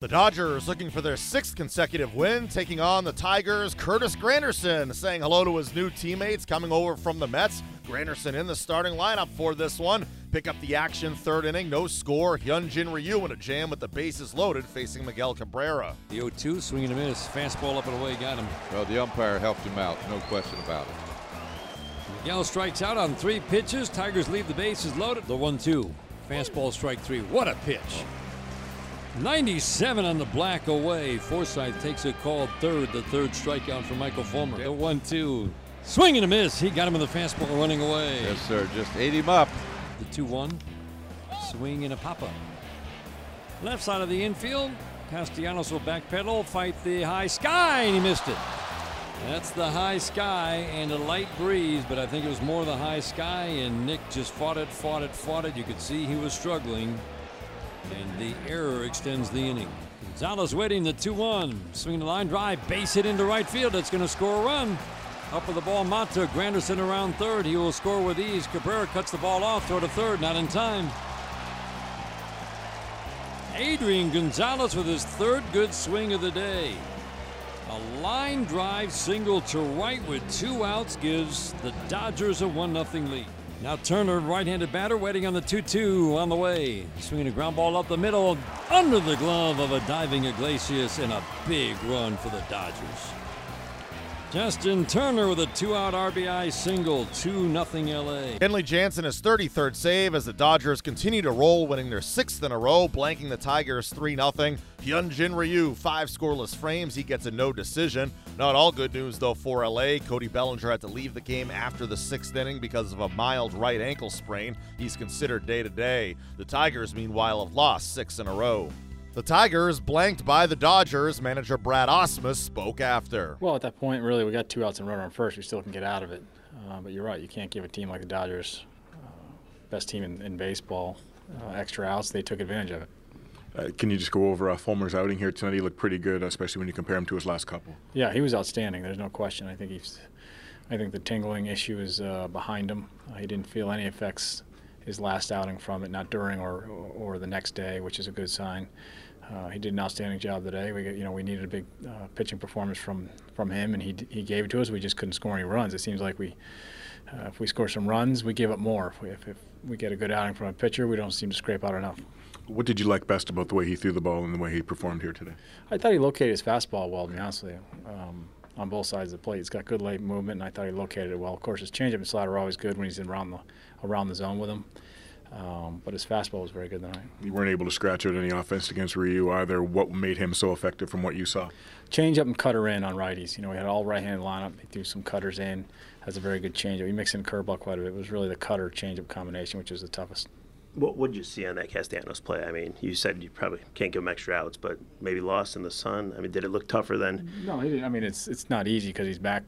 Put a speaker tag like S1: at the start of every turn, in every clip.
S1: The Dodgers looking for their sixth consecutive win, taking on the Tigers. Curtis Granderson saying hello to his new teammates coming over from the Mets. Granderson in the starting lineup for this one. Pick up the action, third inning, no score. Hyunjin Ryu in a jam with the bases loaded, facing Miguel Cabrera.
S2: The 0 2, swinging a miss. Fastball up and away, got him.
S3: Well, the umpire helped him out, no question about it.
S2: Miguel strikes out on three pitches. Tigers leave the bases loaded. The 1 2. Fastball strike three. What a pitch. 97 on the black away. Forsythe takes a call third, the third strikeout for Michael Fulmer. The 1 2. Swing and a miss. He got him in the fastball running away.
S3: Yes, sir. Just ate him up.
S2: The 2 1. Swing and a pop up. Left side of the infield. Castellanos will backpedal, fight the high sky, and he missed it. That's the high sky and a light breeze, but I think it was more the high sky, and Nick just fought it, fought it, fought it. You could see he was struggling. And the error extends the inning. Gonzalez waiting the 2 1. Swinging the line drive, base hit into right field. It's going to score a run. Up with the ball, Mahtook. Granderson around third. He will score with ease. Cabrera cuts the ball off, throw to third, not in time. Adrian Gonzalez with his third good swing of the day. A line drive single to right with two outs gives the Dodgers a 1 0 lead. Now Turner, right-handed batter, waiting on the 2-2 on the way. Swinging a ground ball up the middle, under the glove of a diving Iglesias, and a big run for the Dodgers. Justin Turner with a two-out RBI single, 2-0 LA.
S1: Kenley Jansen his 33rd save as the Dodgers continue to roll, winning their sixth in a row, blanking the Tigers 3-0. Hyunjin Ryu, five scoreless frames. He gets a no decision. Not all good news, though, for LA. Cody Bellinger had to leave the game after the sixth inning because of a mild right ankle sprain. He's considered day to day. The Tigers, meanwhile, have lost six in a row. The Tigers, blanked by the Dodgers, manager Brad Ausmus spoke after.
S4: Well, at that point, really, we got two outs and runner on first. We still can get out of it. Uh, but you're right, you can't give a team like the Dodgers, uh, best team in, in baseball, uh, extra outs. They took advantage of it.
S5: Uh, can you just go over uh, Fulmer's outing here tonight? He looked pretty good, especially when you compare him to his last couple.
S4: Yeah, he was outstanding. There's no question. I think he's. I think the tingling issue is uh, behind him. Uh, he didn't feel any effects his last outing from it, not during or or the next day, which is a good sign. Uh, he did an outstanding job today. We, you know, we needed a big uh, pitching performance from from him, and he he gave it to us. We just couldn't score any runs. It seems like we, uh, if we score some runs, we give up more. If we, if, if we get a good outing from a pitcher, we don't seem to scrape out enough.
S5: What did you like best about the way he threw the ball and the way he performed here today?
S4: I thought he located his fastball well, to be honest with you, um, on both sides of the plate. He's got good late movement, and I thought he located it well. Of course, his changeup and slider are always good when he's in around the around the zone with him. Um, but his fastball was very good tonight.
S5: You weren't able to scratch out any offense against Ryu either. What made him so effective from what you saw?
S4: Changeup and cutter in on righties. You know, we had all right-handed lineup. He threw some cutters in. Has a very good changeup. He mixed in curveball quite a bit. It was really the cutter changeup combination, which was the toughest.
S6: What would you see on that Castellanos play? I mean, you said you probably can't give him extra outs, but maybe lost in the sun. I mean, did it look tougher then?
S4: No, he didn't. I mean, it's it's not easy because he's back.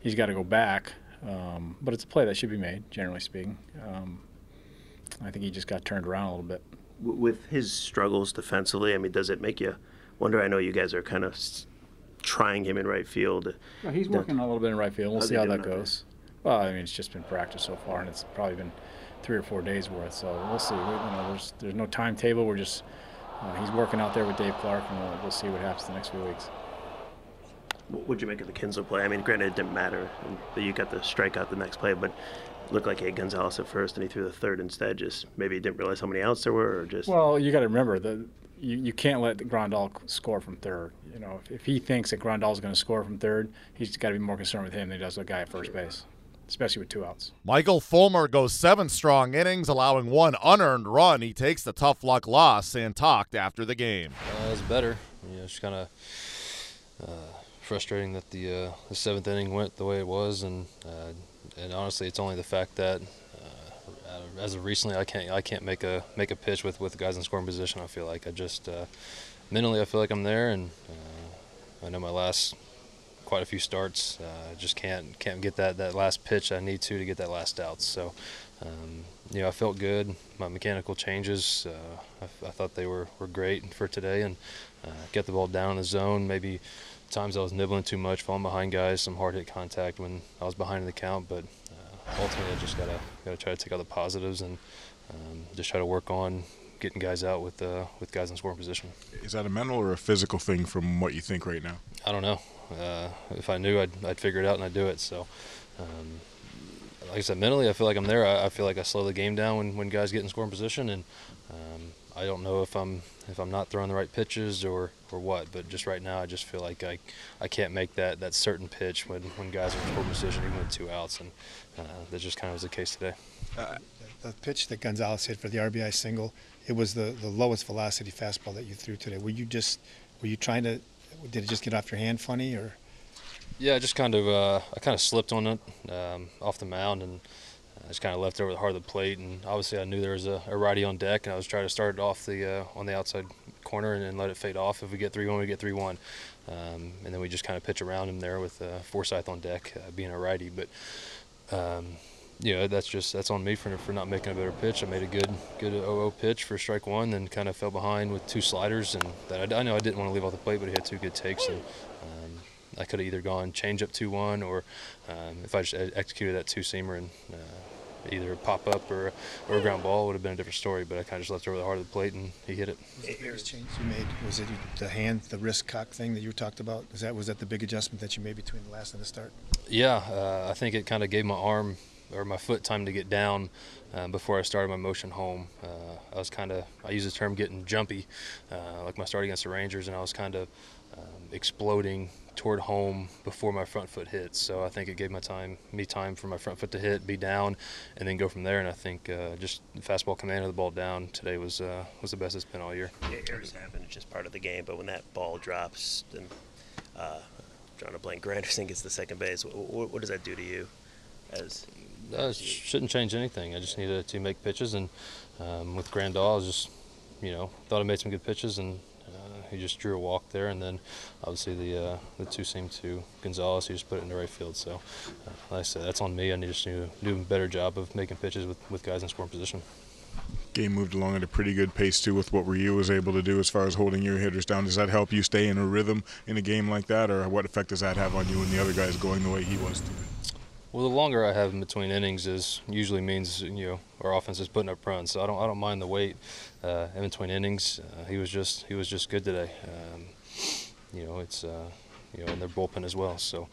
S4: He's got to go back, um, but it's a play that should be made, generally speaking. Um, I think he just got turned around a little bit.
S6: With his struggles defensively, I mean, does it make you wonder? I know you guys are kind of trying him in right field.
S4: He's working a little bit in right field. We'll see how that goes. Well, I mean, it's just been practice so far, and it's probably been three or four days worth. So we'll see. We, you know, there's there's no timetable. We're just uh, he's working out there with Dave Clark, and we'll, we'll see what happens the next few weeks.
S6: What would you make of the Kinsler play? I mean, granted, it didn't matter that you got the strikeout the next play, but looked like he had Gonzalez at first and he threw the third instead. Just maybe he didn't realize how many outs there were, or just.
S4: Well, you got to remember that you, you can't let Grandal score from third. You know, if, if he thinks that Grandal is going to score from third, he's got to be more concerned with him than he does with a guy at first base especially with two outs.
S1: Michael Fulmer goes seven strong innings, allowing one unearned run. He takes the tough luck loss and talked after the game.
S7: Uh, it's better. You know, it's kind of uh, frustrating that the uh, the seventh inning went the way it was, and uh, and honestly, it's only the fact that. uh, As of recently, I can't I can't make a make a pitch with, with guys in scoring position. I feel like I just uh, mentally I feel like I'm there, and I know my last quite a few starts. Uh, just can't can't get that, that last pitch I need to to get that last out. So, um, you know, I felt good. My mechanical changes, uh, I, I, thought they were, were great for today, and uh, get the ball down in the zone. Maybe times I was nibbling too much, falling behind guys, some hard hit contact when I was behind in the count. But uh, ultimately, I just gotta gotta try to take out the positives and um, just try to work on getting guys out with uh, with guys in scoring position.
S5: Is that a mental or a physical thing from what you think right now?
S7: I don't know. Uh, if I knew, I'd, I'd figure it out and I'd do it. So, um, like I said, mentally, I feel like I'm there. I, I, feel like I slow the game down when, when guys get in scoring position, and um, I don't know if I'm if I'm not throwing the right pitches or, or what. But just right now, I just feel like I I can't make that, that certain pitch when, when guys are in scoring position, even with two outs, and uh, that just kind of was the case today. Uh,
S8: the pitch that Gonzalez hit for the RBI single, it was the, the lowest velocity fastball that you threw today. Were you just were you trying to did it just get off your hand funny or?
S7: Yeah, I just kind of uh, I kind of slipped on it um, off the mound and I just kind of left over the heart of the plate. And obviously I knew there was a, a righty on deck and I was trying to start it off the uh, on the outside corner and then let it fade off. If we get three one, we get three one, um, and then we just kind of pitch around him there with uh, Forsythe on deck, uh, being a righty. But um, you know that's just that's on me for for not making a better pitch. I made a good good 0 pitch for strike one, then kind of fell behind with two sliders, and that I, I know I didn't want to leave off the plate, but he had two good takes, and um, I could have either gone change up two one, or um, if I just executed that two seamer and uh, either pop up or or a ground ball would have been a different story. But I kind of just left over the heart of the plate and he hit it.
S8: Was the biggest change you made was it the hand, the wrist cock thing that you talked about? Was that was that the big adjustment that you made between the last and the start?
S7: Yeah, uh, I think it kind of gave my arm or my foot time to get down uh, before I started my motion home. Uh, I was kind of, I use the term getting jumpy, uh, like my start against the Rangers, and I was kind of um, exploding toward home before my front foot hits. So I think it gave my time, me time for my front foot to hit, be down, and then go from there. And I think uh, just fastball command of the ball down today was uh, was the best it's been all year.
S6: Yeah, errors happen; it's just part of the game. But when that ball drops, then uh, drawing a blank, Granderson gets the second base. What, what does that do to you? As
S7: uh, shouldn't change anything. I just needed to make pitches, and um, with Grandal, I just, you know, thought I made some good pitches, and uh, he just drew a walk there, and then obviously the uh, the two seemed to Gonzalez, he just put it in the right field. So, uh, like I said, that's on me. I need to do a better job of making pitches with, with guys in scoring position.
S5: Game moved along at a pretty good pace too, with what Ryu was able to do as far as holding your hitters down. Does that help you stay in a rhythm in a game like that, or what effect does that have on you and the other guys going the way he was today?
S7: Well, the longer I have in between innings is usually means you know our offense is putting up runs, so I don't I don't mind the wait uh, in between innings. Uh, he was just he was just good today. Um, you know it's uh, you know and their bullpen as well. So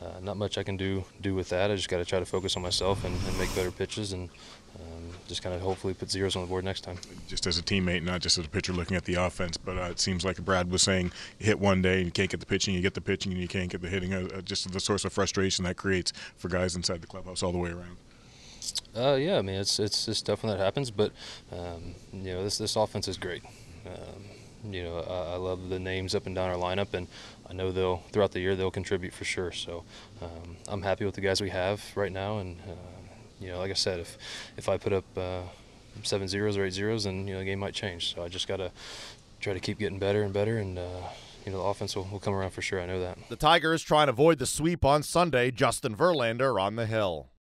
S7: uh, not much I can do do with that. I just got to try to focus on myself and, and make better pitches and um, just kind of hopefully put zeros on the board next time.
S5: Just as a teammate, not just as a pitcher looking at the offense, but uh, it seems like Brad was saying, hit one day and you can't get the pitching, you get the pitching and you can't get the hitting. Uh, uh just the source of frustration that creates for guys inside the clubhouse all the way around.
S7: Uh, yeah, I mean it's it's it's tough when that happens, but um, you know this this offense is great. Um, you know I, I, love the names up and down our lineup, and I know they'll throughout the year they'll contribute for sure. So um, I'm happy with the guys we have right now, and uh, you know, like I said, if if I put up uh, seven zeros or eight zeros, then you know the game might change. So I just got to try to keep getting better and better, and uh, you know the offense will, will come around for sure. I know that.
S1: The Tigers try and avoid the sweep on Sunday. Justin Verlander on the hill.